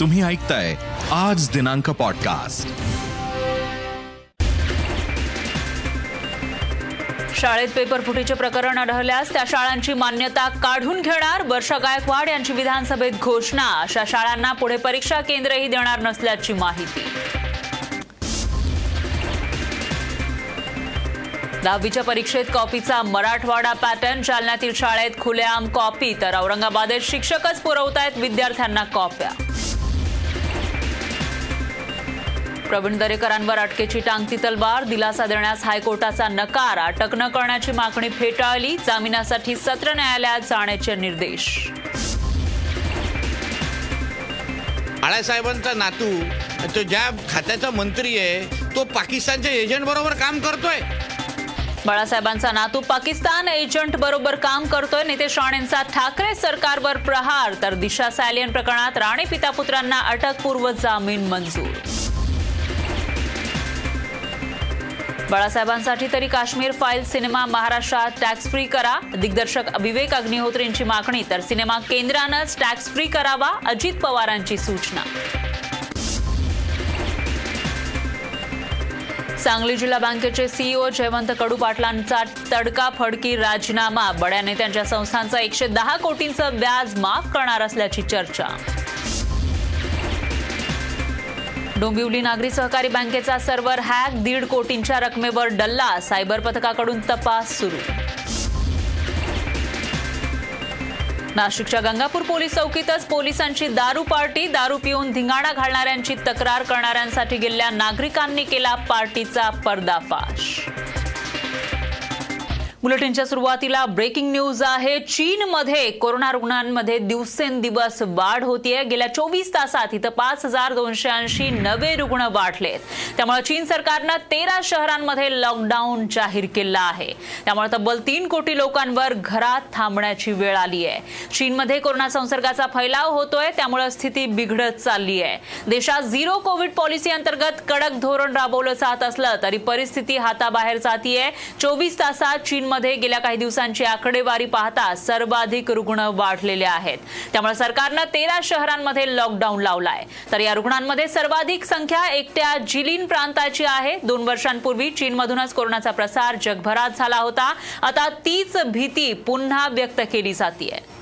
तुम्ही ऐकताय आज दिनांक पॉडकास्ट शाळेत पेपर फुटीचे प्रकरण आढळल्यास त्या शाळांची मान्यता काढून घेणार वर्षा गायकवाड यांची विधानसभेत घोषणा. अशा शाळांना पुढे परीक्षा केंद्रही देणार नसल्याची माहिती. दहावीच्या परीक्षेत कॉपीचा मराठवाडा पॅटर्न. जालन्यातील शाळेत खुलेआम कॉपी तर औरंगाबादेत शिक्षकच पुरवतायत विद्यार्थ्यांना कॉप्या. प्रवीण दरेकरांवर अटकेची टांगती तलवार दिलासा देण्यास हायकोर्टाचा नकार अटक न करण्याची मागणी फेटाळली जामिनासाठी सत्र न्यायालयात जाण्याचे निर्देश. बाळासाहेबांचा नातू तो ज्या खात्याचा मंत्री आहे तो पाकिस्तानच्या एजंट बरोबर काम करतोय. बाळासाहेबांचा नातू पाकिस्तान एजंट बरोबर काम करतोय नितेश राणेंचा ठाकरे सरकारवर प्रहार तर दिशा सॅलियन प्रकरणात राणे पिता पुत्रांना अटकपूर्व जामीन मंजूर. बाळासाहेबांसाठी तरी काश्मीर फाईल सिनेमा महाराष्ट्रात टॅक्स फ्री करा. दिग्दर्शक विवेक अग्निहोत्रींची मागणी तर सिनेमा केंद्रानंच टॅक्स फ्री करावा अजित पवारांची सूचना. सांगली जिल्हा बँकेचे सीईओ जयवंत कडू पाटलांचा तडका फडकी राजीनामा. बड्या नेत्यांच्या संस्थांचा एकशे दहा कोटींचं व्याज माफ करणार असल्याची चर्चा. डोंबिवली नागरी सहकारी बँकेचा सर्व्हर हॅक दीड कोटींच्या रकमेवर डल्ला सायबर पथकाकडून तपास सुरू. नाशिकच्या गंगापूर पोलीस चौकीतच पोलिसांची दारू पार्टी दारू पिऊन धिंगाणा घालणाऱ्यांची तक्रार करणाऱ्यांसाठी गेलेल्या नागरिकांनी केला पार्टीचा पर्दाफाश. बुलेटिनच्या सुरुवातीला ब्रेकिंग न्यूज आहे. चीनमध्ये कोरोना रुग्णांमध्ये दिवसेंदिवस वाढ होतीये. गेल्या चोवीस तासात इथं पाच हजार दोनशे ऐंशी नवे रुग्ण वाढलेत. त्यामुळे चीन सरकारनं तेरा शहरांमध्ये लॉकडाऊन जाहीर केलं आहे. त्यामुळे तब्बल तीन कोटी लोकांवर घरात थांबण्याची वेळ आली आहे चीनमध्ये कोरोना संसर्गाचा फैलाव होतोय. त्यामुळे स्थिती बिघडत चालली आहे देशात झिरो कोविड पॉलिसी अंतर्गत कडक धोरण राबवलं जात असलं तरी परिस्थिती हाताबाहेर जातीये. चोवीस तासात चीन मध्ये गेल्या काही दिवसांची आकडेवारी पाहता सर्वाधिक रुग्ण वाढलेले आहेत. त्यामुळे सरकारनं तेरा शहरांमध्ये लॉकडाऊन लावलाय. तर या रुग्णांमध्ये सर्वाधिक संख्या एकट्या जिलिन प्रांताची आहे. दोन वर्षांपूर्वी चीनमधूनच कोरोनाचा प्रसार जगभरात झाला होता. आता तीच भीती पुन्हा व्यक्त केली जाते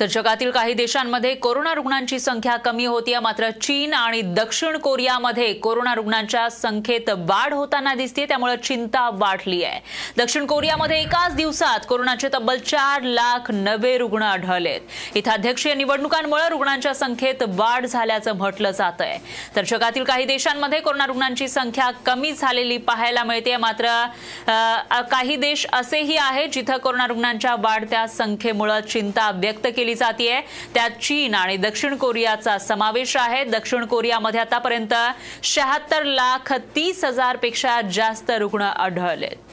तर जगातील काही देशांमध्ये कोरोना रुग्णांची संख्या कमी होतीये मात्र चीन आणि दक्षिण कोरियामध्ये कोरोना रुग्णांच्या संख्येत वाढ होताना दिसते त्यामुळे चिंता वाढली आहे दक्षिण कोरियामध्ये एकाच दिवसात कोरोनाचे तब्बल चार लाख नवे रुग्ण आढळलेत. इथं अध्यक्षीय निवडणुकांमुळे रुग्णांच्या संख्येत वाढ झाल्याचं म्हटलं जात आहे तर जगातील काही देशांमध्ये कोरोना रुग्णांची संख्या कमी झालेली पाहायला मिळते मात्र काही देश असेही आहेत जिथं कोरोना रुग्णांच्या वाढत्या संख्येमुळे चिंता व्यक्त केली केली जाते त्यात चीन आणि दक्षिण कोरियाचा समावेश आहे. दक्षिण कोरियामध्ये आतापर्यंत शहात्तर लाख तीस हजारपेक्षा जास्त रुग्ण आढळलेत.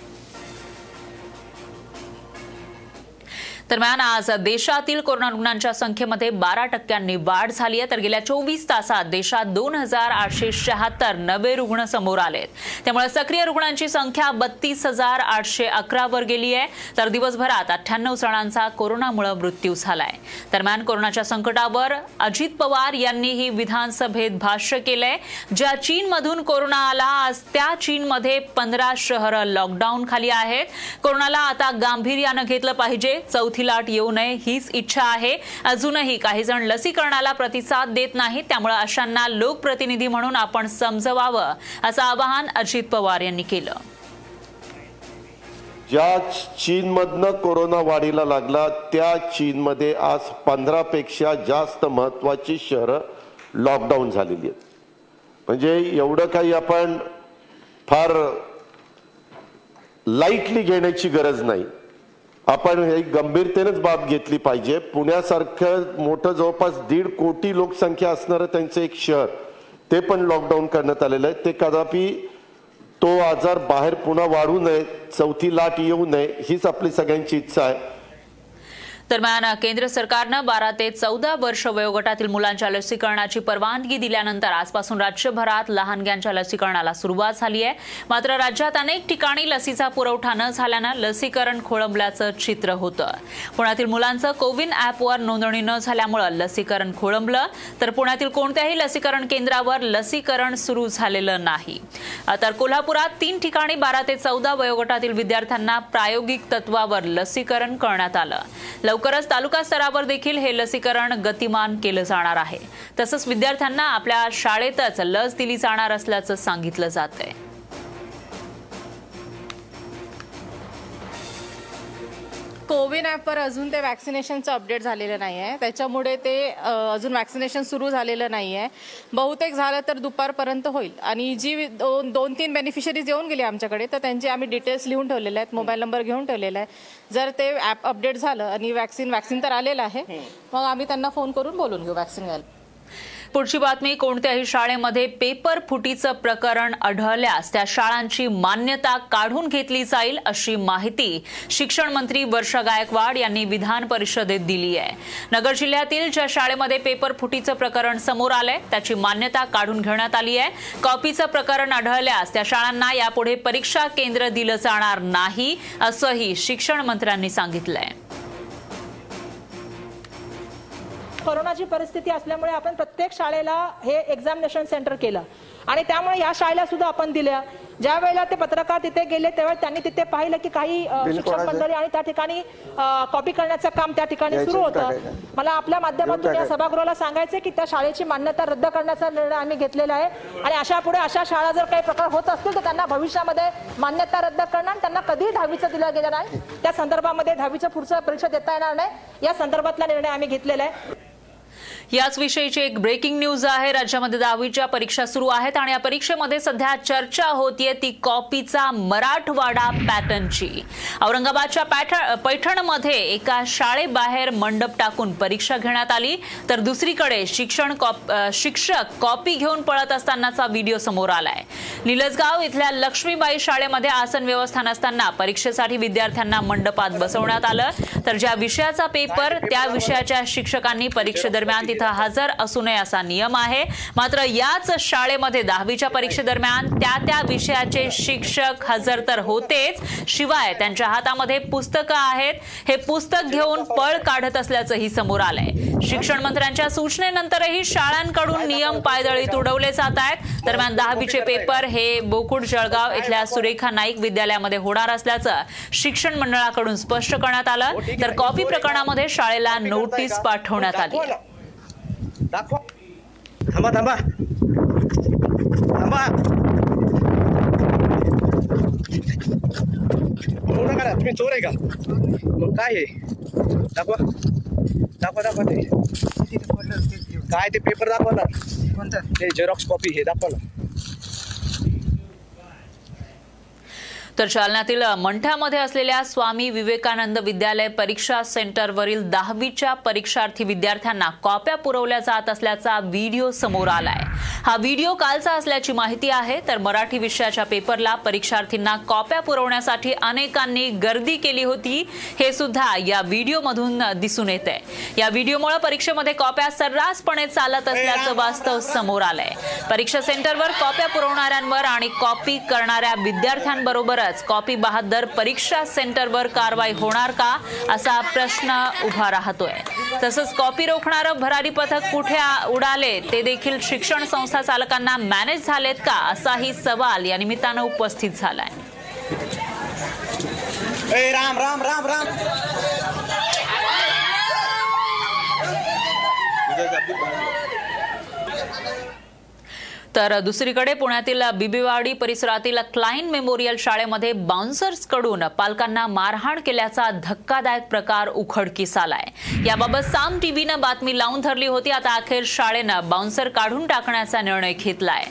दरम्यान आज देशातील कोरोना रुग्णांच्या संख्येमध्ये बारा टक्क्यांनी वाढ झाली आहे. तर गेल्या चोवीस तासात देशात दोन हजार आठशे शहात्तर नवे रुग्ण समोर आलेत. त्यामुळे सक्रिय रुग्णांची संख्या बत्तीस हजार आठशे अकरावर गेली आहे. तर दिवसभरात अठ्ठ्याण्णव जणांचा कोरोनामुळे मृत्यू झालाय. दरम्यान कोरोनाच्या संकटावर अजित पवार यांनीही विधानसभेत भाष्य केलंय. ज्या चीनमधून कोरोना आला आज त्या चीनमध्ये पंधरा शहरं लॉकडाऊन खाली आहेत. कोरोनाला आता गांभीर्यानं घेतलं पाहिजे. चौथी चौथी लाट येऊ नये हीच इच्छा आहे. अजूनही काही जण लसीकरणाला प्रतिसाद देत नाही त्यामुळे अशांना लोकप्रतिनिधी म्हणून आपण समजवावं असं आवाहन अजित पवार यांनी केलं. ज्या चीनमधनं कोरोना वाढीला लागला त्या चीनमध्ये आज पंधरा पेक्षा जास्त महत्वाची शहरं लॉकडाऊन झालेली आहेत. म्हणजे एवढं काही आपण फार लाईटली घेण्याची गरज नाही. आपण हे गंभीरतेनेच बाब घेतली पाहिजे. पुण्यासारखं मोठं जवळपास दीड कोटी लोकसंख्या असणारं त्यांचं एक शहर ते पण लॉकडाऊन करण्यात आलेलं आहे. ते कदापि तो आजार बाहेर पुन्हा वाढू नये चौथी लाट येऊ नये हीच आपली सगळ्यांची इच्छा आहे. दरम्यान केंद्र सरकारनं बारा ते चौदा वर्ष वयोगटातील मुलांच्या लसीकरणाची परवानगी दिल्यानंतर आजपासून राज्यभरात लहानग्यांच्या लसीकरणाला सुरुवात झाली आहे. मात्र राज्यात अनेक ठिकाणी लसीचा पुरवठा न झाल्यानं लसीकरण खोळंबल्याचं चित्र होतं. पुण्यातील मुलांचं कोविन ॲपवर नोंदणी न झाल्यामुळे लसीकरण खोळंबलं. तर पुण्यातील कोणत्याही लसीकरण केंद्रावर लसीकरण सुरू झालेलं नाही. तर कोल्हापुरात तीन ठिकाणी बारा ते चौदा वयोगटातील विद्यार्थ्यांना प्रायोगिक तत्वावर लसीकरण करण्यात आलं. लवकरच तालुका स्तरावर देखील हे लसीकरण गतिमान केलं जाणार आहे. तसंच विद्यार्थ्यांना आपल्या शाळेतच लस दिली जाणार असल्याचं सांगितलं जात आहे कोविन ॲपवर अजून ते वॅक्सिनेशनचं अपडेट झालेलं नाही आहे त्याच्यामुळे ते अजून वॅक्सिनेशन सुरू झालेलं नाही आहे बहुतेक झालं तर दुपारपर्यंत होईल. आणि जी दोन दोन तीन बेनिफिशरीज येऊन गेली आमच्याकडे तर त्यांचे आम्ही डिटेल्स लिहून ठेवलेले आहेत मोबाईल नंबर घेऊन ठेवलेला आहे जर ते ॲप अपडेट झालं आणि वॅक्सिन वॅक्सिन तर आलेलं आहे मग आम्ही त्यांना फोन करून बोलून घेऊ वॅक्सिन घ्यायला. पुढची बातमी कोणत्याही शाळेमध्ये पेपर फुटीचं प्रकरण आढळल्यास त्या शाळांची मान्यता काढून घेतली जाईल अशी माहिती शिक्षण मंत्री वर्षा गायकवाड यांनी विधान परिषदेत दिली आहे. नगर जिल्ह्यातील ज्या शाळेमध्ये पेपर फुटीचं प्रकरण समोर आलंय त्याची मान्यता काढून घेण्यात आली आहे. कॉपीचं प्रकरण आढळल्यास त्या शाळांना यापुढे परीक्षा केंद्र दिलं जाणार नाही असंही शिक्षण मंत्र्यांनी सांगितलंय. कोरोनाची परिस्थिती असल्यामुळे आपण प्रत्येक शाळेला हे एक्झामिनेशन सेंटर केलं. आणि त्यामुळे या शाळेला सुद्धा आपण दिल्या. ज्या वेळेला ते पत्रकार तिथे गेले तेव्हा त्यांनी तिथे पाहिलं की काही अ, शिक्षक मंडळी आणि त्या ठिकाणी कॉपी करण्याचं काम त्या ठिकाणी सुरू होतं. मला आपल्या माध्यमातून या सभागृहाला सांगायचं की त्या शाळेची मान्यता रद्द करण्याचा निर्णय आम्ही घेतलेला आहे. आणि अशा पुढे अशा शाळा जर काही प्रकार होत असतील तर त्यांना भविष्यामध्ये मान्यता रद्द करणार आणि त्यांना कधीही दहावीचं दिलं गेलं नाही. त्या संदर्भामध्ये दहावीचं पुढचं परीक्षा देता येणार नाही. या संदर्भातला निर्णय आम्ही घेतलेला आहे. याच विषयीची एक ब्रेकिंग न्यूज आहे. राज्यामध्ये दहावीच्या परीक्षा सुरू आहेत आणि या परीक्षेमध्ये सध्या चर्चा होतीये ती कॉपीचा मराठवाडा पॅटर्नची. औरंगाबादच्या पैठणमध्ये एका शाळेबाहेर मंडप टाकून परीक्षा घेण्यात आली. तर दुसरीकडे शिक्षण कॉप- शिक्षक कॉपी घेऊन पळत असतानाचा व्हिडिओ समोर आलाय. निलजगाव इथल्या लक्ष्मीबाई शाळेमध्ये आसन व्यवस्था नसताना परीक्षेसाठी विद्यार्थ्यांना मंडपात बसवण्यात आलं. तर ज्या विषयाचा पेपर त्या विषयाच्या शिक्षकांनी परीक्षेदरम्यान तिथं हजर असू नये असा नियम आहे. मात्र याच शाळेमध्ये दहावीच्या परीक्षेदरम्यान त्या त्या विषयाचे शिक्षक हजर तर होतेच. शिवाय त्यांच्या हातामध्ये पुस्तकं आहेत. हे पुस्तक घेऊन पळ काढत असल्याचंही समोर आलंय. शिक्षण मंत्र्यांच्या सूचनेनंतरही शाळांकडून नियम पायदळीत उडवले जात आहेत. दरम्यान दहावीचे पेपर हे बोकुड जळगाव इथल्या सुरेखा नाईक विद्यालयामध्ये होणार असल्याचं शिक्षण मंडळाकडून स्पष्ट करण्यात आलं. तर कॉपी प्रकरणामध्ये शाळेला नोटीस पाठवण्यात आली आहे. दाखवा. थांबा थांबा. थांबा. पूर्ण करा तुम्ही चोर आहे का? मग काय आहे दाखवा. दाखवा दाखवा ते. काय ते पेपर दाखवा ना कोणतं? ते झेरॉक्स कॉपी हे दाखवा ना तर जालन्यातील मंठ्यामध्ये असलेल्या स्वामी विवेकानंद विद्यालय परीक्षा सेंटरवरील दहावीच्या परीक्षार्थी विद्यार्थ्यांना कॉप्या पुरवल्या जात असल्याचा व्हिडिओ समोर आलाय. हा व्हिडिओ कालचा असल्याची माहिती आहे तर मराठी विषयाच्या पेपरला परीक्षार्थींना कॉप्या पुरवण्यासाठी अनेकांनी गर्दी केली होती हे सुद्धा या व्हिडिओमधून दिसून येत आहे या व्हिडिओमुळे परीक्षेमध्ये कॉप्या सर्रासपणे चालत असल्याचं वास्तव समोर आलंय. परीक्षा सेंटरवर कॉप्या पुरवणाऱ्यांवर आणि कॉपी करणाऱ्या विद्यार्थ्यांबरोबरच कॉपी बहादर परीक्षा सेंटरवर कारवाई होणार का असा प्रश्न उभा राहतोय. तसंच कॉपी रोखणारं भरारी पथक कुठे आ- उडाले ते देखील शिक्षण संस्था चालकांना मॅनेज झालेत का असाही सवाल या निमित्तानं उपस्थित झालाय. ए राम राम राम राम. तर दुसरीकडे पुण्यातील बिबीवाडी परिसरातील क्लाईन मेमोरियल शाळेमध्ये बाउन्सर्सकडून पालकांना मारहाण केल्याचा धक्कादायक प्रकार उघडकीस आलाय याबाबत साम टीव्हीनं बातमी लावून धरली होती. आता अखेर शाळेनं बाउन्सर काढून टाकण्याचा निर्णय घेतलाय.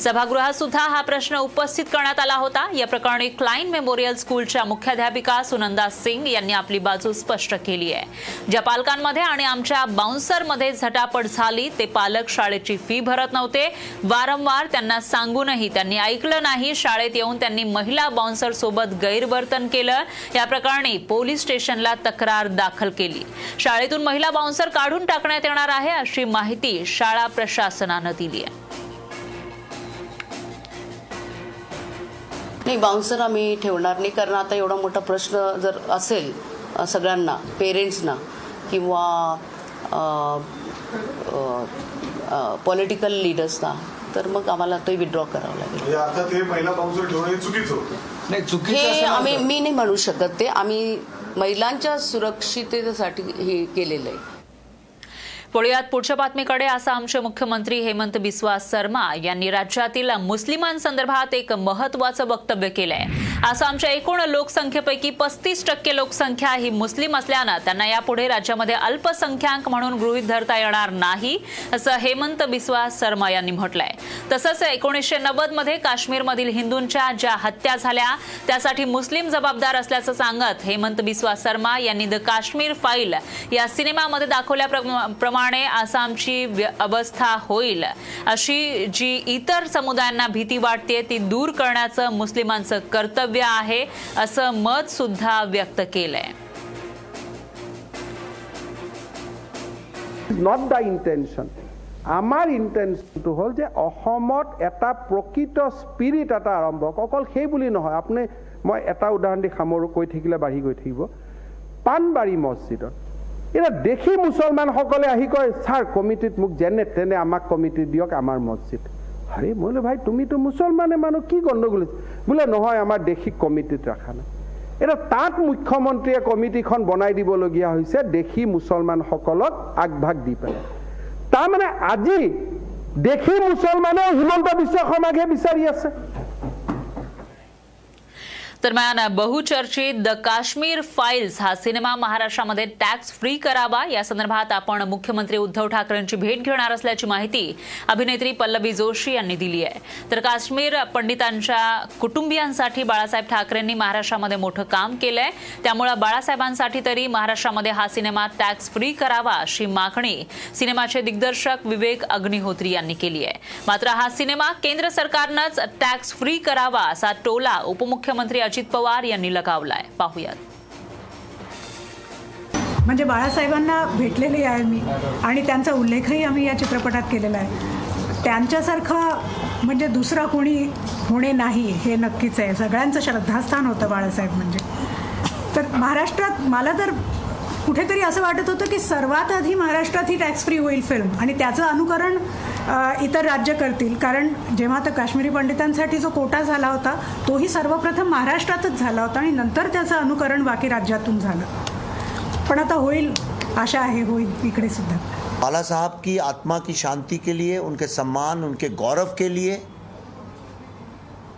सभागृहात सुद्धा हा प्रश्न उपस्थित करण्यात आला होता. या प्रकरणी क्लाइन मेमोरियल स्कूलच्या मुख्याध्यापिका सुनंदा सिंग यांनी आपली बाजू स्पष्ट केली आहे. ज्या पालकांमध्ये आणि आमच्या बाउन्सरमध्ये झटापट झाली ते पालक शाळेची फी भरत नव्हते. वारंवार त्यांना सांगूनही त्यांनी ऐकलं नाही. शाळेत येऊन त्यांनी महिला बाउन्सर सोबत गैरवर्तन केलं. या प्रकरणी पोलीस स्टेशनला तक्रार दाखल केली. शाळेतून महिला बाउन्सर काढून टाकण्यात येणार आहे अशी माहिती शाळा प्रशासनानं दिली आहे. नाही बाउन्सर आम्ही ठेवणार नाही. कारण आता एवढा मोठा प्रश्न जर असेल सगळ्यांना पेरेंट्सना किंवा पॉलिटिकल लिडर्सना तर मग आम्हाला तो विड्रॉ करावा लागेल. म्हणजे आता ते महिला बाउन्सर ठेवणं हे चुकीचं होतं. नाही चुकीचं हे असं आम्ही. मी नाही म्हणू शकत ते. आम्ही महिलांच्या सुरक्षिततेसाठी हे केलेलं आहे. वळूयात पुढच्या बातमीकडे. आसामचे मुख्यमंत्री हेमंत बिस्वा शर्मा यांनी राज्यातील मुस्लिमांसंदर्भात एक महत्वाचं वक्तव्य केलंय. आसामच्या एकूण लोकसंख्येपैकी पस्तीस टक्के लोकसंख्या ही मुस्लिम असल्यानं त्यांना यापुढे राज्यामध्ये अल्पसंख्याक म्हणून गृहीत धरता येणार नाही असं हेमंत बिस्वा शर्मा यांनी म्हटलंय. तसंच एकोणीसशे नव्वदमध्ये काश्मीरमधील हिंदूंच्या ज्या हत्या झाल्या त्यासाठी मुस्लिम जबाबदार असल्याचं सांगत हेमंत बिस्वा शर्मा यांनी द काश्मीर फाईल या सिनेमामध्ये दाखवल्याप्रमाणे आसामची व्य- अवस्था होईल अशी जी इतर समुदायांना भीती वाटते ती दूर करण्याचं मुस्लिमांचं कर्तव्य आहे असं मत सुद्धा व्यक्त केलंय নট দ্য ইণ্টেনশ্যন আমাৰ ইণ্টেনশ্যনটো হ'ল যে অসমত এটা প্ৰকৃত স্পিৰিট এটা আৰম্ভ হওক অকল সেই বুলি নহয় আপুনি মই এটা উদাহৰণ দি সামৰো কৈ থাকিলে বাঢ়ি গৈ থাকিব পাণবাৰী মছজিদত এতিয়া দেখি মুছলমানসকলে আহি কয় ছাৰ কমিটিত মোক যেনে তেনে আমাক কমিটি দিয়ক আমাৰ মছজিদ। আৰে মই বোলো ভাই তুমিতো মুছলমানে মানুহ কি গণ্ডগোল হৈছে? বোলে নহয় আমাৰ দেশীক কমিটিত ৰখা নাই। এতিয়া তাত মুখ্যমন্ত্ৰীয়ে কমিটিখন বনাই দিবলগীয়া হৈছে দেশী মুছলমানসকলক আগভাগ দি পেলাই। তাৰমানে আজি দেশী মুছলমানেও হিমন্ত বিশ্ব শৰ্মাকহে বিচাৰি আছে। दरम्यान बहुचर्चित द काश्मीर फाईल्स हा सिनेमा महाराष्ट्रामध्ये टॅक्स फ्री करावा. या संदर्भात आपण मुख्यमंत्री उद्धव ठाकरेंची भेट घेणार असल्याची माहिती अभिनेत्री पल्लवी जोशी यांनी दिली आहे. तर काश्मीर पंडितांच्या कुटुंबियांसाठी बाळासाहेब ठाकरेंनी महाराष्ट्रामध्ये मोठं काम केलंय. त्यामुळे बाळासाहेबांसाठी तरी महाराष्ट्रामध्ये हा सिनेमा टॅक्स फ्री करावा अशी मागणी सिनेमाचे दिग्दर्शक विवेक अग्निहोत्री यांनी केली आहे. मात्र हा सिनेमा केंद्र सरकारनंच टॅक्स फ्री करावा असा टोला उपमुख्यमंत्री अजित पवार यांनी लगावलाय. पाहुयात. म्हणजे बाळासाहेबांना भेटलेली आहे मी आणि त्यांचा उल्लेखही आम्ही या चित्रपटात केलेला आहे. त्यांच्यासारखं म्हणजे दुसरा कोणी होणे नाही हे नक्कीच आहे. सगळ्यांचं श्रद्धास्थान होतं बाळासाहेब म्हणजे. तर महाराष्ट्रात मला तर कुठेतरी असं वाटत होतं की सर्वात आधी महाराष्ट्रात ही टॅक्स फ्री होईल फिल्म आणि त्याचं अनुकरण इतर राज्य करतील. कारण जेव्हा आता काश्मीरी पंडितांसाठी जो कोटा झाला होता तोही सर्वप्रथम महाराष्ट्रातच झाला होता आणि नंतर त्याचं अनुकरण बाकी राज्यातून झालं. पण आता होईल आशा आहे होईल इकडे सुद्धा. बाला साहब की आत्मा की शांति के लिए उनके सम्मान उनके गौरव के लिए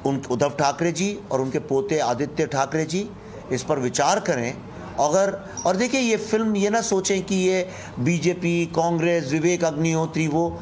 उन उद्धव ठाकरे जी और उनके पोते आदित्य ठाकरे जी इस पर विचार करें अगर, और देखिए ये फ़िल्म ये ना सोचें कि ये बीजेपी, कांग्रेस, विवेक अग्निहोत्री, वो,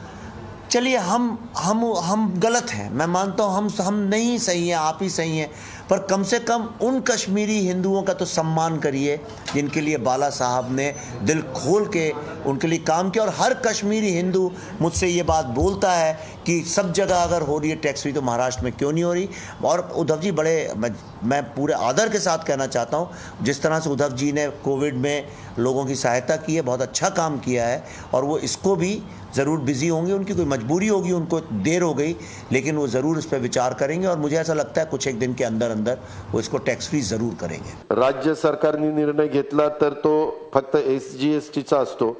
चलिए हम हम हम गलत हैं। मैं मानता हूँ हम हम नहीं सही हैं, आप ही सही हैं। पर कम से कम उन कश्मीरी हिंदुओं का तो सम्मान करिए जिनके लिए बाला साहब ने दिल खोल के उनके लिए काम किया। और हर कश्मीरी हिंदू मुझसे ये बात बोलता है कि सब जगह अगर हो रही है टैक्स फ्री तो महाराष्ट्र में क्यों नहीं हो रही? और उद्धव जी बड़े मैं, मैं पूरे आदर के साथ कहना चाहता हूँ जिस तरह से उद्धव जी ने कोविड में लोगों की सहायता की है बहुत अच्छा काम किया है और वो इसको भी ज़रूर बिज़ी होंगे उनकी कोई मजबूरी होगी उनको देर हो गई लेकिन वो ज़रूर इस पर विचार करेंगे। और मुझे ऐसा लगता है कुछ एक दिन के अंदर अंदर वो इसको टैक्स फ्री ज़रूर करेंगे। राज्य सरकारने निर्णय घेतला तर तो फक्त एस जी एस टीचा असतो.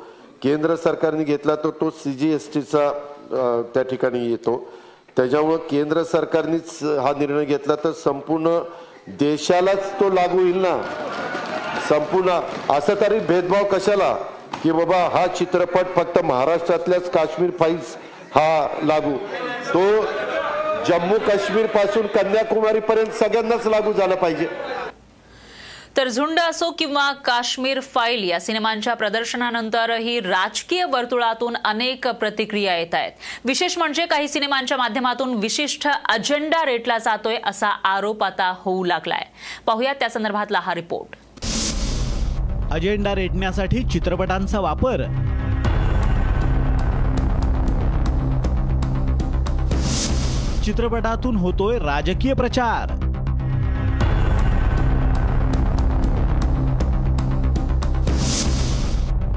केंद्र सरकारने घेतला तर तो सी जी एस टीचा त्या ठिकाणी येतो. त्याच्यामुळं केंद्र सरकारनेच हा निर्णय घेतला तर संपूर्ण देशालाच तो लागू होईल ना. संपूर्ण असं तरी भेदभाव कशाला? की बाबा हा चित्रपट फक्त महाराष्ट्रातल्याच काश्मीर फाईल्स हा लागू. तो जम्मू काश्मीरपासून कन्याकुमारी पर्यंत सगळ्यांनाच लागू झाला पाहिजे. तर झुंड असो किंवा काश्मीर फाईल या सिनेमांच्या प्रदर्शनानंतरही राजकीय वर्तुळातून अनेक प्रतिक्रिया येत आहेत. विशेष म्हणजे काही सिनेमांच्या माध्यमातून विशिष्ट अजेंडा रेटला जातोय असा आरोप आता होऊ लागलाय. पाहूया त्या संदर्भातला हा रिपोर्ट. अजेंडा रेटण्यासाठी चित्रपटांचा वापर चित्रपटातून होतोय राजकीय प्रचार.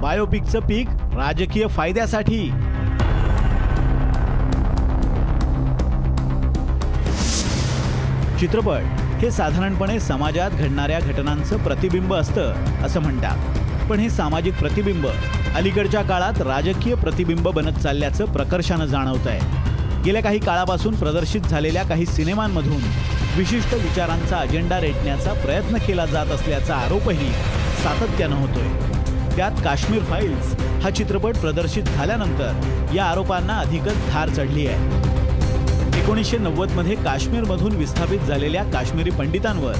बायोपिकचं पीक राजकीय फायद्यासाठी. चित्रपट हे साधारणपणे समाजात घडणाऱ्या घटनांचं प्रतिबिंब असतं असं म्हणतात. पण हे सामाजिक प्रतिबिंब अलीकडच्या काळात राजकीय प्रतिबिंब बनत चालल्याचं प्रकर्षानं जाणवत आहे गेल्या काही काळापासून प्रदर्शित झालेल्या काही सिनेमांमधून विशिष्ट विचारांचा अजेंडा रेटण्याचा प्रयत्न केला जात असल्याचा आरोपही सातत्यानं होतोय. त्यात काश्मीर फाईल्स हा चित्रपट प्रदर्शित झाल्यानंतर या आरोपांना अधिकच धार चढली आहे. एकोणीसशे नव्वदमध्ये काश्मीरमधून विस्थापित झालेल्या काश्मीरी पंडितांवर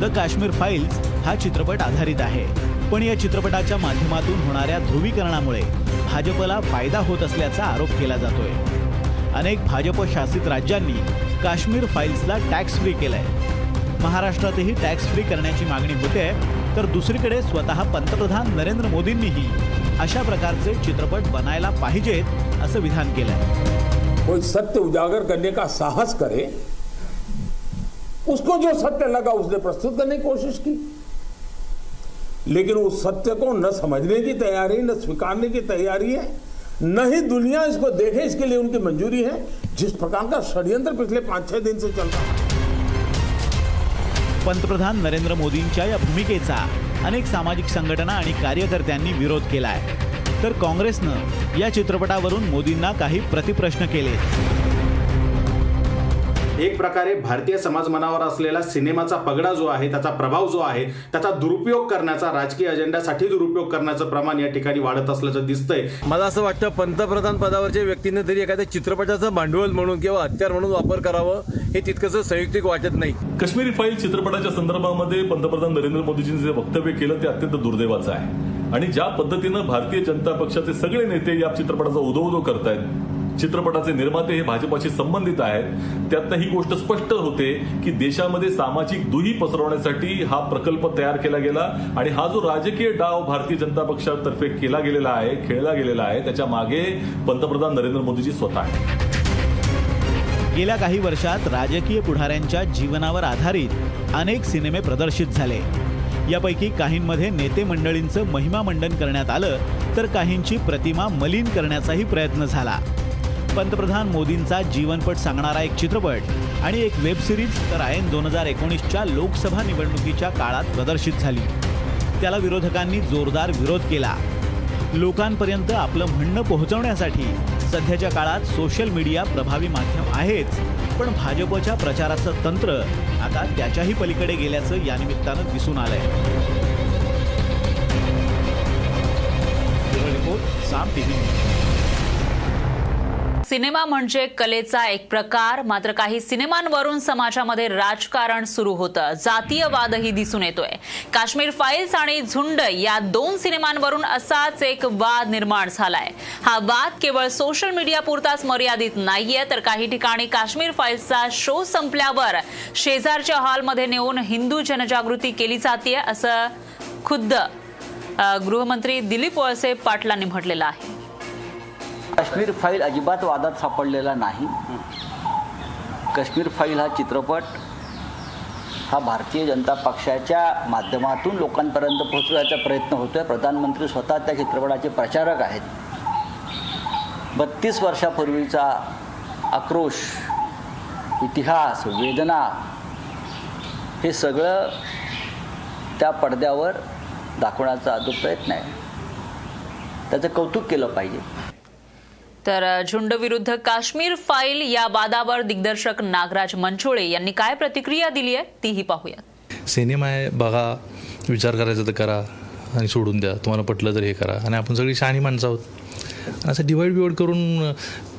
द काश्मीर फाईल्स हा चित्रपट आधारित आहे. पण या चित्रपटाच्या माध्यमातून होणाऱ्या ध्रुवीकरणामुळे भाजपला फायदा होत असल्याचा आरोप केला जातोय. अनेक भाजप शासित राज्यांनी काश्मीर फाईल्सला टॅक्स फ्री केलाय. महाराष्ट्रातही टॅक्स फ्री करण्याची मागणी होते तर दुसरीकडे स्वतः पंतप्रधान नरेंद्र मोदींनीही अशा प्रकारचे चित्रपट बनायला पाहिजेत असं विधान केलंय. कोई सत्य उजागर करने का साहस करे उसको जो सत्य लगा उसने प्रस्तुत करने की कोशिश की। लेकिन उस सत्य को न समझने की तैयारी न स्वीकारने की तैयारी है। न ही दुनिया इसको देखे इसके लिए उनकी मंजूरी है जिस प्रकार का षड्यंत्र पिछले पांच छह दिन से चल रहा है। पंतप्रधान नरेंद्र मोदींच्या या भूमिकेचा अनेक सामाजिक संघटना आणि कार्यकर्त्यांनी विरोध केलाय. तर काँग्रेसनं या चित्रपटावरून मोदींना काही प्रतिप्रश्न केले एक प्रकारे भारतीय समाज मनावर असलेला सिनेमाचा पगडा जो आहे त्याचा प्रभाव जो आहे त्याचा दुरुपयोग करण्याचा राजकीय अजेंड्यासाठी दुरुपयोग करण्याचं प्रमाण या ठिकाणी वाढत असल्याचं दिसतंय. मला असं वाटतं पंतप्रधान पदावरच्या व्यक्तीने तरी एखाद्या चित्रपटाचं भांडवल म्हणून किंवा हत्यार म्हणून वापर करावं हे तितकंसं संयुक्तिक वाटत नाही. काश्मीरी फाईल चित्रपटाच्या संदर्भामध्ये पंतप्रधान नरेंद्र मोदीजींनी जे वक्तव्य केलं ते अत्यंत दुर्दैवाचं आहे. आणि ज्या पद्धतीनं भारतीय जनता पक्षाचे सगळे नेते या चित्रपटाचा उदो उदो करतायत चित्रपटाचे निर्माते हे भाजपाशी संबंधित आहेत. त्यातनं ही गोष्ट स्पष्ट होते की देशामध्ये सामाजिक दुही पसरवण्यासाठी हा प्रकल्प तयार केला गेला आणि हा जो राजकीय डाव भारतीय जनता पक्षातर्फे केला गेलेला आहे खेळला गेलेला आहे त्याच्यामागे पंतप्रधान नरेंद्र मोदीजी स्वतः आहे गेल्या काही वर्षात राजकीय पुढाऱ्यांच्या जीवनावर आधारित अनेक सिनेमे प्रदर्शित झाले. यापैकी काहींमध्ये नेते मंडळींचं महिमा मंडन करण्यात आलं तर काहींची प्रतिमा मलिन करण्याचाही प्रयत्न झाला. पंतप्रधान मोदींचा जीवनपट सांगणारा एक चित्रपट आणि एक वेब सिरीज तर आयन दोन हजार एकोणीसच्या लोकसभा निवडणुकीच्या काळात प्रदर्शित झाली. त्याला विरोधकांनी जोरदार विरोध केला. लोकांपर्यंत आपलं म्हणणं पोहोचवण्यासाठी सध्याच्या काळात सोशल मीडिया प्रभावी माध्यम आहेच. पण भाजपच्या प्रचाराचं तंत्र आता त्याच्याही पलीकडे गेल्याचं यानिमित्तानं दिसून आलंय. रिपोर्ट साम टीव्ही सिनेमा म्हणजे कलेचा एक प्रकार. मात्र काही सिनेमांवरून समाजामध्ये राजकारण सुरू होतं. जातीयवादही दिसून येतोय. काश्मीर फाईल्स आणि झुंड या दोन सिनेमांवरून असाच एक वाद निर्माण झालाय. हा वाद केवळ सोशल मीडिया पुरताच मर्यादित नाहीये तर काही ठिकाणी काश्मीर फाईल्सचा शो संपल्यावर शेजारच्या हॉलमध्ये नेऊन हिंदू जनजागृती केली जाते असं खुद्द गृहमंत्री दिलीप वळसे पाटलांनी म्हटलेलं आहे. काश्मीर फाईल अजिबात वादात सापडलेला नाही. काश्मीर फाईल हा चित्रपट हा भारतीय जनता पक्षाच्या माध्यमातून लोकांपर्यंत पोहोचवायचा प्रयत्न होतोय. प्रधानमंत्री स्वतः त्या चित्रपटाचे प्रचारक आहेत. बत्तीस वर्षापूर्वीचा आक्रोश इतिहास वेदना हे सगळं त्या पडद्यावर दाखवण्याचा जो प्रयत्न आहे त्याचं कौतुक केलं पाहिजे. तर झुंड विरुद्ध काश्मीर फाईल या वादावर दिग्दर्शक नागराज मंचोळे यांनी काय प्रतिक्रिया दिली आहे तीही पाहूया सिनेमा आहे बघा विचार करायचा तर करा आणि सोडून द्या. तुम्हाला पटलं तर हे करा. आणि आपण सगळी शहाणी माणसं आहोत. असं डिवाईड बिवाईड करून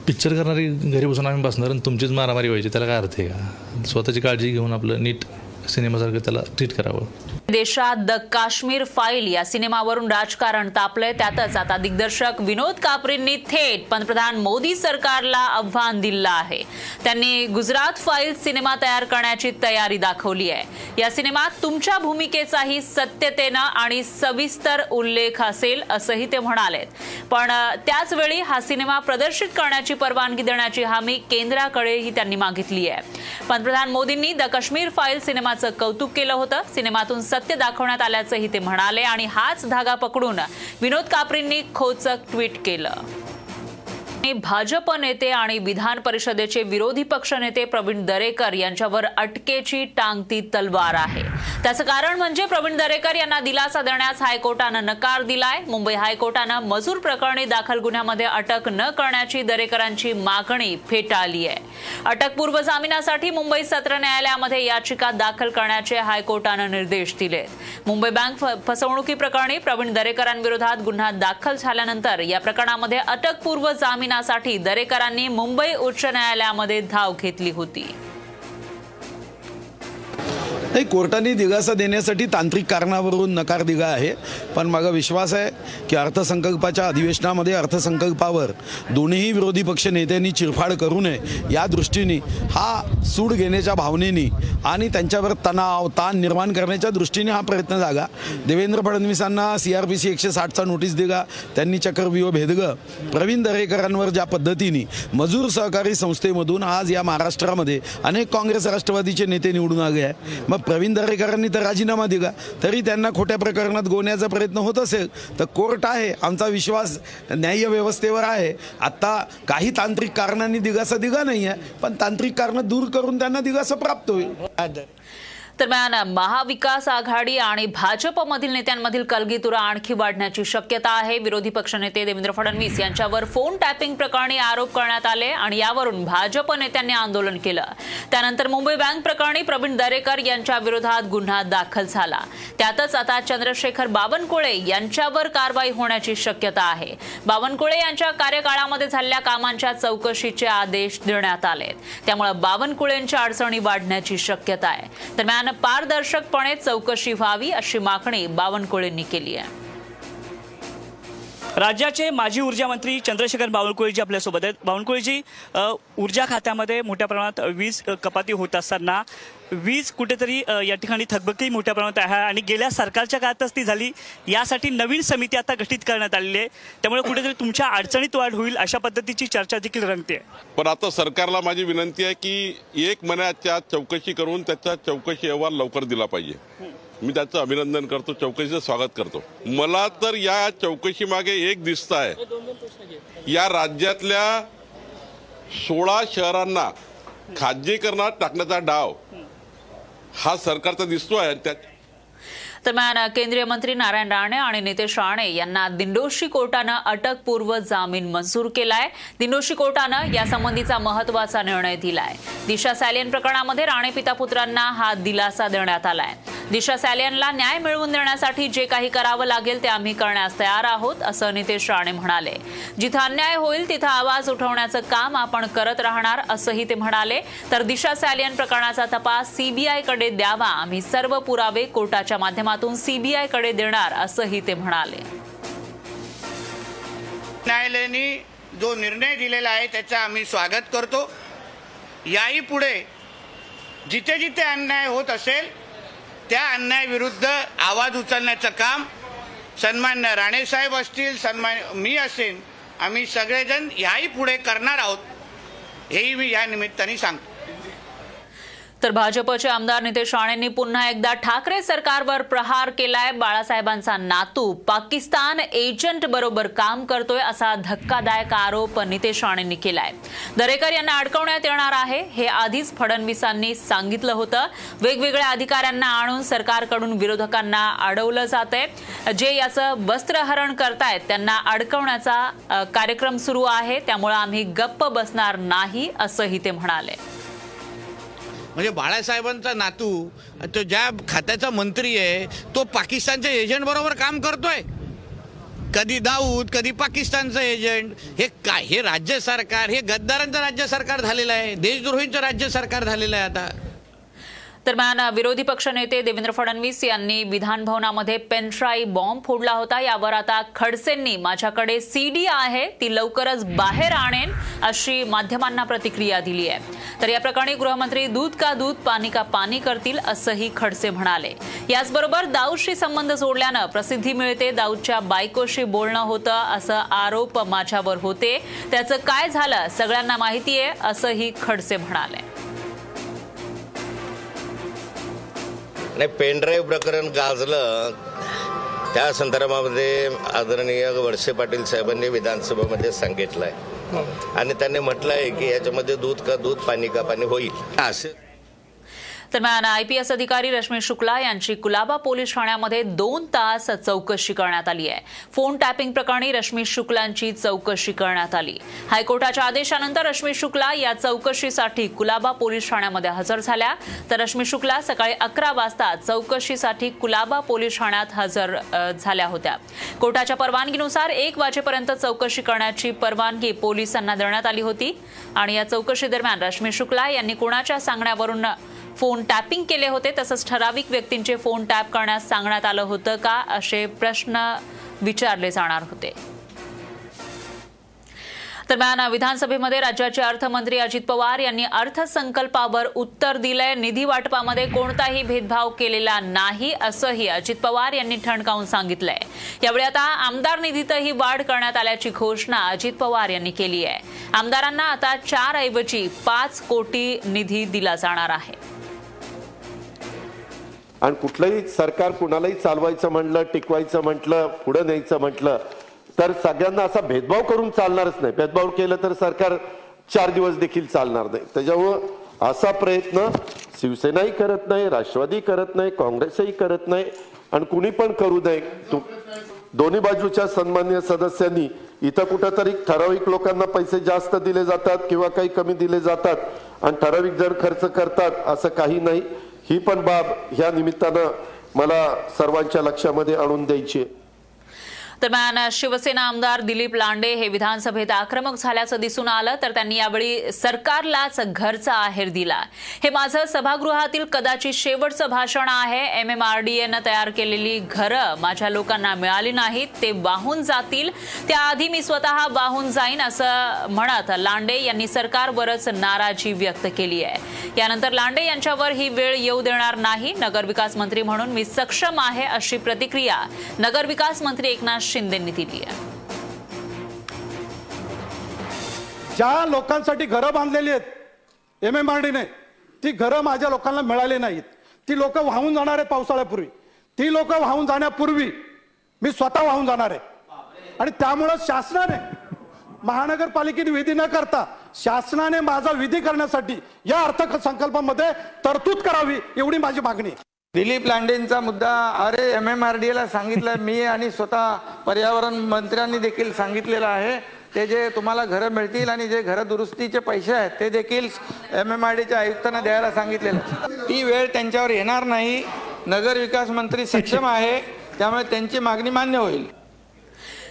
पिक्चर करणारी घरी बसून आम्ही बसणार आणि तुमचीच मारामारी व्हायची. त्याला काय अर्थ आहे का? स्वतःची काळजी घेऊन आपलं नीट सिनेमासारखं त्याला ट्रीट करावं. देशात द काश्मीर फाईल या सिनेमावरून राजकारण तापलंय. त्यातच आता दिग्दर्शक विनोद कापरींनी थेट पंतप्रधान मोदी सरकारला आव्हान दिलं आहे. त्यांनी गुजरात फाईल सिनेमा तयार करण्याची तयारी दाखवली आहे. या सिनेमात तुमच्या भूमिकेचाही सत्यतेनं आणि सविस्तर उल्लेख असेल असंही ते म्हणालेत. पण त्याचवेळी त्याच वेळी हा सिनेमा प्रदर्शित करण्याची परवानगी देण्याची हमी केंद्राकडेही त्यांनी मागितली आहे. पंतप्रधान मोदींनी द काश्मीर फाईल सिनेमाचं कौतुक केलं होतं. सिनेमातून सत्य दाखवण्यात आल्याचंही ते म्हणाले आणि हाच धागा पकडून विनोद कापरींनी खोचक ट्विट केलं. भाजप नेते आणि विधान परिषदेचे विरोधी पक्षनेते प्रवीण दरेकर यांच्यावर अटकेची टांगती तलवार आहे. त्याचं कारण म्हणजे प्रवीण दरेकर यांना दिलासा देण्यास हायकोर्टानं नकार दिलाय. मुंबई हायकोर्टानं मजूर प्रकरणी दाखल गुन्ह्यामध्ये अटक न करण्याची दरेकरांची मागणी फेटाळली आहे. अटकपूर्व जामिनासाठी मुंबई सत्र न्यायालयामध्ये याचिका दाखल करण्याचे हायकोर्टानं निर्देश दिलेत मुंबई बँक फसवणुकी प्रकरणी प्रवीण दरेकरांविरोधात गुन्हा दाखल झाल्यानंतर या प्रकरणामध्ये अटकपूर्व जामिनासाठी दरेकरांनी मुंबई उच्च न्यायालयामध्ये धाव घेतली होती. नाही कोर्टाने दिलासा देण्यासाठी तांत्रिक कारणावरून नकार दिला आहे. पण माझा विश्वास आहे की अर्थसंकल्पाच्या अधिवेशनामध्ये अर्थसंकल्पावर दोन्ही विरोधी पक्ष नेत्यांनी चिरफाड करू नये या दृष्टीने हा सूड घेण्याच्या भावनेने आणि त्यांच्यावर तणाव ताण निर्माण करण्याच्या दृष्टीने हा प्रयत्न झाला. देवेंद्र फडणवीसांना सी आर पी सी एकशे साठचा नोटीस दिला. त्यांनी चक्रव्यूह भेदगं. प्रवीण दरेकरांवर ज्या पद्धतीने मजूर सहकारी संस्थेमधून आज या महाराष्ट्रामध्ये अनेक काँग्रेस राष्ट्रवादीचे नेते निवडून आले आहे मग प्रवीण दरेकरांनी तर राजीनामा दिला. तरी त्यांना खोट्या प्रकरणात गोण्याचा प्रयत्न होत असेल तर कोर्ट आहे आमचा विश्वास न्याय व्यवस्थेवर आहे. आत्ता काही तांत्रिक कारणांनी दिलासा दिला नाही आहे पण तांत्रिक कारणं दूर करून त्यांना दिलासा प्राप्त होईल. दरम्यान महाविकास आघाडी आणि भाजपमधील नेत्यांमधील कलगीतुरा आणखी वाढण्याची शक्यता आहे. विरोधी पक्षनेते देवेंद्र फडणवीस यांच्यावर फोन टॅपिंग प्रकरणी आरोप करण्यात आले आणि यावरून भाजप नेत्यांनी आंदोलन केलं. त्यानंतर मुंबई बँक प्रकरणी प्रवीण दरेकर यांच्या विरोधात गुन्हा दाखल झाला. त्यातच आता चंद्रशेखर बावनकुळे यांच्यावर कारवाई होण्याची शक्यता आहे. बावनकुळे यांच्या कार्यकाळामध्ये झालेल्या कामांच्या चौकशीचे आदेश देण्यात आले त्यामुळे बावनकुळेंच्या अडचणी वाढण्याची शक्यता आहे. दरम्यान पारदर्शकपणे चौकशी व्हावी अशी मागणी बावनकुळेंनी केली आहे. राज्याचे माजी ऊर्जा मंत्री चंद्रशेखर बावनकुळेजी आपल्यासोबत आहेत. बावनकुळेजी ऊर्जा खात्यामध्ये मोठ्या प्रमाणात वीज कपाती होत असताना वीज कुठेतरी या ठिकाणी थकबकी मोठ्या प्रमाणात आहे आणि गेल्या सरकारच्या काळातच ती झाली. यासाठी नवीन समिती आता गठीत करण्यात आलेली आहे. त्यामुळे कुठेतरी तुमच्या अडचणीत वाढ होईल अशा पद्धतीची चर्चा देखील रंगते. पण आता सरकारला माझी विनंती आहे की एक महिन्याच्या चौकशी करून त्याचा चौकशी अहवाल लवकर दिला पाहिजे. मी त्याचं अभिनंदन करतो चौकशीचं स्वागत करतो. मला तर या चौकशी मागे एक दिसत आहे. या राज्यातल्या सोळा शहरांना खाजगीकरणात टाकण्याचा डाव हा सरकारचा दिसतो आहे त्या दरम्यान केंद्रीय मंत्री नारायण राणे आणि नितेश राणे यांना दिंडोशी कोर्टानं अटकपूर्व जामीन मंजूर केलाय. दिंडोशी कोर्टानं यासंबंधीचा महत्त्वाचा निर्णय दिलाय. दिशा सॅलियन प्रकरणामध्ये राणे पिता पुत्रांना हा दिलासा देण्यात आलाय. दिशा सॅलियनला न्याय मिळवून देण्यासाठी जे काही करावं लागेल ते आम्ही करण्यास तयार आहोत असं नितेश राणे म्हणाले. जिथं अन्याय होईल तिथं आवाज उठवण्याचं काम आपण करत राहणार असंही ते म्हणाले. तर दिशा सॅलियन प्रकरणाचा तपास सीबीआयकडे द्यावा. आम्ही सर्व पुरावे कोर्टाच्या माध्यमातून माध्यमातून सीबीआयकडे देणार असंही ते म्हणाले. न्यायालयाने जो निर्णय दिलेला आहे त्याचा आम्ही स्वागत करतो. याही पुढे जिथे जिथे अन्याय होत असेल त्या अन्यायाविरुद्ध आवाज उचलण्याचं काम सन्मान्य राणेसाहेब असतील सन्मान मी असेन आम्ही सगळेजण याही पुढे करणार आहोत हेही मी या निमित्ताने सांगतो. तर भाजपचे आमदार नितेश राणेंनी पुन्हा एकदा ठाकरे सरकारवर प्रहार केलाय. बाळासाहेबांचा नातू पाकिस्तान एजंट बरोबर काम करतोय असा धक्कादायक आरोप नितेश राणेंनी केलाय. दरेकर यांना अडकवण्यात येणार आहे. हे आधीच फडणवीसांनी सांगितलं होतं. वेगवेगळ्या अधिकाऱ्यांना आणून सरकारकडून विरोधकांना अडवलं जातंय. जे याचं वस्त्रहरण करतायत त्यांना अडकवण्याचा कार्यक्रम सुरू आहे. त्यामुळे आम्ही गप्प बसणार नाही असंही ते म्हणाले. म्हणजे बाळासाहेबांचा नातू तो ज्या खात्याचा मंत्री आहे तो पाकिस्तानच्या एजंट बरोबर काम करतोय. कधी दाऊद कधी पाकिस्तानचं एजंट हे काय हे राज्य सरकार हे गद्दारांचं राज्य सरकार झालेलं आहे. देशद्रोहींचं राज्य सरकार झालेलं आहे आता. दरम्यान विरोधी पक्षनेते देवेंद्र फडणवीस यांनी विधानभवनामध्ये पेनड्राईव्ह बॉम्ब फोडला होता. यावर आता खडसेंनी माझ्याकडे सीडी आहे ती लवकरच बाहेर आणेन अशी माध्यमांना प्रतिक्रिया दिली आहे. तर या प्रकरणी गृहमंत्री दूध का दूध पाणी का पाणी करतील असंही खडसे म्हणाले. याचबरोबर दाऊदशी संबंध जोडल्यानं प्रसिद्धी मिळते दाऊदच्या बायकोशी बोलणं होतं असं आरोप माझ्यावर होते. त्याचं काय झालं सगळ्यांना माहिती आहे असंही खडसे म्हणाले. नाही पेनड्राईव्ह प्रकरण गाजलं. त्या संदर्भामध्ये आदरणीय वळसे पाटील साहेबांनी विधानसभेमध्ये सांगितलं आहे आणि त्यांनी म्हटलं आहे की याच्यामध्ये दूध का दूध पाणी का पाणी होईल. असं दरम्यान आयपीएस अधिकारी रश्मी शुक्ला यांची कुलाबा पोलीस ठाण्यामध्ये दोन तास चौकशी करण्यात आली आहे. फोन टॅपिंग प्रकरणी रश्मी शुक्लांची चौकशी करण्यात आली. हायकोर्टाच्या आदेशानंतर रश्मी शुक्ला या चौकशीसाठी कुलाबा पोलीस ठाण्यामध्ये हजर झाल्या. तर रश्मी शुक्ला सकाळी अकरा वाजता चौकशीसाठी कुलाबा पोलीस ठाण्यात हजर झाल्या होत्या. कोर्टाच्या परवानगीनुसार एक वाजेपर्यंत चौकशी करण्याची परवानगी पोलिसांना देण्यात आली होती. आणि या चौकशी दरम्यान रश्मी शुक्ला यांनी कोणाच्या सांगण्यावरून फोन टॅपिंग केले होते तसंच ठराविक व्यक्तींचे फोन टॅप करण्यास सांगण्यात आलं होतं का असे प्रश्न विचारले जाणार होते. दरम्यान विधानसभेमध्ये राज्याचे अर्थमंत्री अजित पवार यांनी अर्थसंकल्पावर उत्तर दिलंय. निधी वाटपामध्ये कोणताही भेदभाव केलेला नाही असंही अजित पवार यांनी ठणकावून सांगितलंय. यावेळी आता आमदार निधीतही वाढ करण्यात आल्याची घोषणा अजित पवार यांनी केली आहे. आमदारांना आता चार ऐवजी पाच कोटी निधी दिला जाणार आहे. आणि कुठलंही सरकार कुणालाही चालवायचं म्हटलं टिकवायचं म्हटलं पुढं न्यायचं म्हटलं तर सगळ्यांना असा भेदभाव करून चालणारच नाही. भेदभाव केलं तर सरकार चार दिवस देखील चालणार नाही. त्याच्यामुळं असा प्रयत्न शिवसेनाही करत नाही राष्ट्रवादी करत नाही काँग्रेसही करत नाही आणि कुणी पण करू नये. दोन्ही बाजूच्या सन्मान्य सदस्यांनी इथं कुठंतरी ठराविक लोकांना पैसे जास्त दिले जातात किंवा काही कमी दिले जातात आणि ठराविक जर खर्च करतात असं काही नाही. ही पण बाब ह्या निमित्तानं मला सर्वांच्या लक्षामध्ये आणून द्यायची आहे. दरम्यान शिवसेना आमदार दिलीप लांडे हे विधानसभेत आक्रमक झाल्याचं दिसून आलं तर त्यांनी यावेळी सरकारलाच घरचा आहेर दिला. हे माझं सभागृहातील कदाचित शेवटचं भाषण आहे. एम एम आर डी एनं तयार केलेली घरं माझ्या लोकांना मिळाली नाहीत ते वाहून जातील. त्याआधी मी स्वतः वाहून जाईन असं म्हणत लांडे यांनी सरकारवरच नाराजी व्यक्त केली आहे. यानंतर लांडे यांच्यावर ही वेळ येऊ देणार नाही. नगरविकास मंत्री म्हणून मी सक्षम आहे अशी प्रतिक्रिया नगरविकास मंत्री एकनाथ शिंदेंनी दिली आहे. ज्या लोकांसाठी घरं बांधलेली आहेत एम एम आर डीने ती घरं माझ्या लोकांना मिळाली नाहीत. ती लोक वाहून जाणार आहे पावसाळ्यापूर्वी. ती लोक वाहून जाण्यापूर्वी मी स्वतः वाहून जाणार आहे. आणि त्यामुळं शासनाने महानगरपालिकेने विधी न करता शासनाने माझा विधी करण्यासाठी या अर्थसंकल्पामध्ये तरतूद करावी एवढी माझी मागणी आहे. दिलीप लांडेंचा मुद्दा अरे एम एम आर डी एला सांगितलं मी आणि स्वतः पर्यावरण मंत्र्यांनी देखील सांगितलेलं आहे. ते जे तुम्हाला घरं मिळतील आणि जे घरं दुरुस्तीचे पैसे आहेत ते देखील एम एम आर डीच्या आयुक्तांना द्यायला सांगितलेलं ती वेळ त्यांच्यावर येणार नाही. नगर विकास मंत्री सक्षम आहे. त्यामुळे त्यांची मागणी मान्य होईल.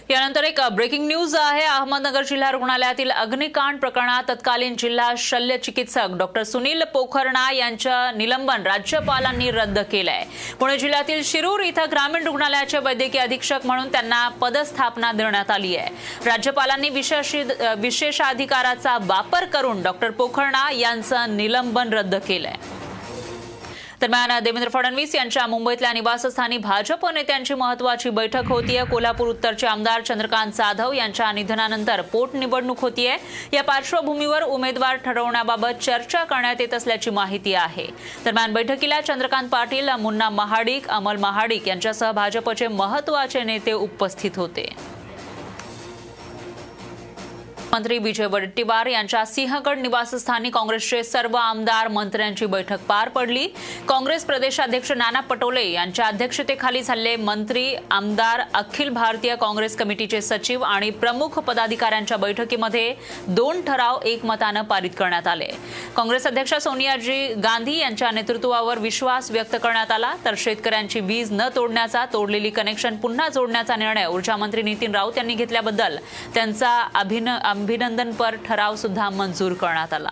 यानंतर एक ब्रेकिंग न्यूज आहे. अहमदनगर जिल्हा रुग्णालयातील अग्निकांड प्रकरणात तत्कालीन जिल्हा शल्य चिकित्सक डॉक्टर सुनील पोखरणा यांच्या निलंबन राज्यपालांनी रद्द केलंय. पुणे जिल्ह्यातील शिरूर इथं ग्रामीण रुग्णालयाचे वैद्यकीय अधीक्षक म्हणून त्यांना पदस्थापना देण्यात आली आहे. राज्यपालांनी विशेष विशेषाधिकाराचा वापर करून डॉक्टर पोखरणा यांचं निलंबन रद्द केलंय. दरम्यान देवेंद्र फडणवीस यांच्या मुंबईतल्या निवासस्थानी भाजप नेत्यांची महत्वाची बैठक होतीये. कोल्हापूर उत्तरचे आमदार चंद्रकांत जाधव यांच्या निधनानंतर पोटनिवडणूक होतीये. या पार्श्वभूमीवर उमेदवार ठरवण्याबाबत चर्चा करण्यात येत असल्याची माहिती आहे. दरम्यान बैठकीला चंद्रकांत पाटील मुन्ना महाडिक अमल महाडिक यांच्यासह भाजपचे महत्त्वाचे नेते उपस्थित होते. मंत्री विजय वडेट्टीवार यांच्या सिंहगड निवासस्थानी काँग्रेसचे सर्व आमदार मंत्र्यांची बैठक पार पडली. काँग्रेस प्रदेशाध्यक्ष नाना पटोले यांच्या अध्यक्षतेखाली झाले मंत्री आमदार अखिल भारतीय काँग्रेस कमिटीचे सचिव आणि प्रमुख पदाधिकाऱ्यांच्या बैठकीमध्ये दोन ठराव एकमतानं पारित करण्यात आले. काँग्रेस अध्यक्ष सोनियाजी गांधी यांच्या नेतृत्वावर विश्वास व्यक्त करण्यात आला. तर शेतकऱ्यांची वीज न तोडण्याचा तोडलेली कनेक्शन पुन्हा जोडण्याचा निर्णय ऊर्जा मंत्री नितीन राऊत यांनी घेतल्याबद्दल त्यांचा अभिन अभिनंदनपर ठराव सुद्धा मंजूर करण्यात आला.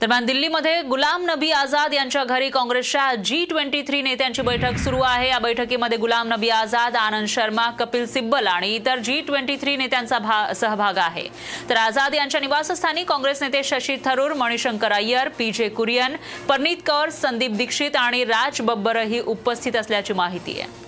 दरम्यान दिल्लीमध्ये गुलाम नबी आझाद यांच्या घरी काँग्रेसच्या जी ट्वेंटी थ्री नेत्यांची बैठक सुरू आहे. या बैठकीमध्ये गुलाम नबी आझाद आनंद शर्मा कपिल सिब्बल आणि इतर जी ट्वेंटी थ्री नेत्यांचा सहभाग आहे. तर आझाद यांच्या निवासस्थानी काँग्रेस नेते शशी थरूर मणिशंकर अय्यर पी जे कुरियन परनीत कौर संदीप दीक्षित आणि राज बब्बरही उपस्थित असल्याची माहिती आहे.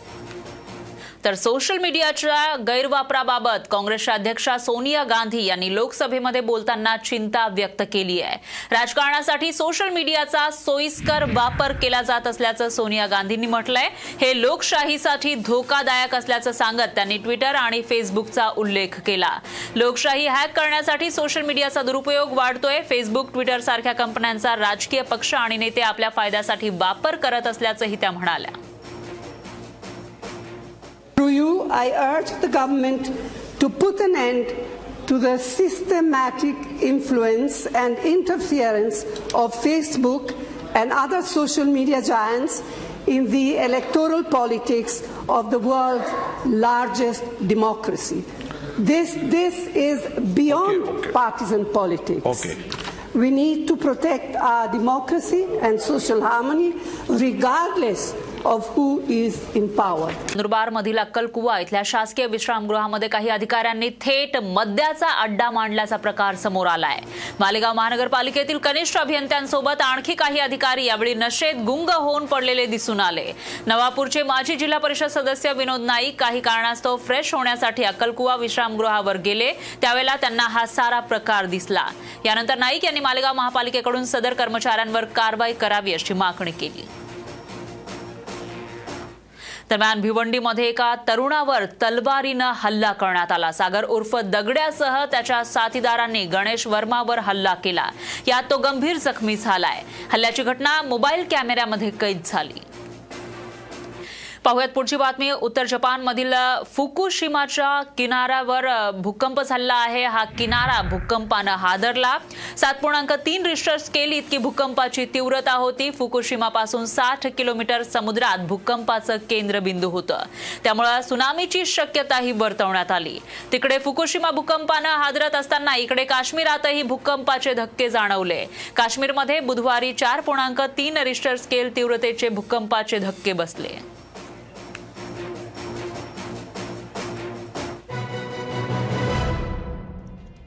तर सोशल मीडियाच्या गैरवापराबाबत काँग्रेसच्या अध्यक्षा सोनिया गांधी यांनी लोकसभेमध्ये बोलताना चिंता व्यक्त केली आहे. राजकारणासाठी सोशल मीडियाचा सोयीस्कर वापर केला जात असल्याचं सोनिया गांधींनी म्हटलंय. हे लोकशाहीसाठी धोकादायक असल्याचं सांगत त्यांनी ट्विटर आणि फेसबुकचा उल्लेख केला. लोकशाही हॅक करण्यासाठी सोशल मीडियाचा दुरुपयोग वाढतोय. फेसबुक ट्विटर सारख्या कंपन्यांचा राजकीय पक्ष आणि नेते आपल्या फायद्यासाठी वापर करत असल्याचंही त्या म्हणाल्या. I urge the government to put an end to the systematic influence and interference of Facebook and other social media giants in the electoral politics of the world's largest democracy. This, this is beyond partisan politics. We need to protect our democracy and social harmony regardless of who is in power. Nandurbar मधील अक्कलकुवा इथल्या शासकीय विश्रामगृहामध्ये काही अधिकाऱ्यांनी थेट मद्याचा अड्डा मांडल्याचा प्रकार समोर आलाय. मालेगाव महानगरपालिकेतील कनिष्ठ अभियंत्यांसोबत आणखी काही अधिकारी यावेळी नशेत गुंग होऊन पडलेले दिसून आले. नवापूरचे माजी जिल्हा परिषद सदस्य विनोद नाईक काही कारणास्तव फ्रेश होण्यासाठी अक्कलकुवा विश्रामगृहावर गेले. त्यावेळेला त्यांना हा सारा प्रकार दिसला. यानंतर नाईक यांनी मालेगाव महापालिकेकडून सदर कर्मचाऱ्यांवर कारवाई करावी अशी मागणी केली. दरम्यान भिवंडीमध्ये एका तरुणावर तलवारीनं हल्ला करण्यात आला. सागर उर्फ दगड्यासह त्याच्या साथीदारांनी गणेश वर्मावर हल्ला केला. यात तो गंभीर जखमी झालाय. हल्ल्याची घटना मोबाईल कॅमेऱ्यामध्ये कैद झाली. पाहुयात पुढची बातमी. उत्तर जपानमधील फुकुशिमाच्या किनाऱ्यावर भूकंप झालेला आहे. हा किनारा भूकंपानं हादरला. सात पूर्णांक तीन रिश्टर स्केल इतकी भूकंपाची तीव्रता होती. फुकुशिमापासून साठ किलोमीटर समुद्रात भूकंपाचं केंद्रबिंदू होतं. त्यामुळे सुनामीची शक्यताही वर्तवण्यात आली. तिकडे फुकुशिमा भूकंपानं हादरत असताना इकडे काश्मीरातही भूकंपाचे धक्के जाणवले. काश्मीरमध्ये बुधवारी चार पूर्णांक तीन रिश्टर स्केल तीव्रतेचे भूकंपाचे धक्के बसले.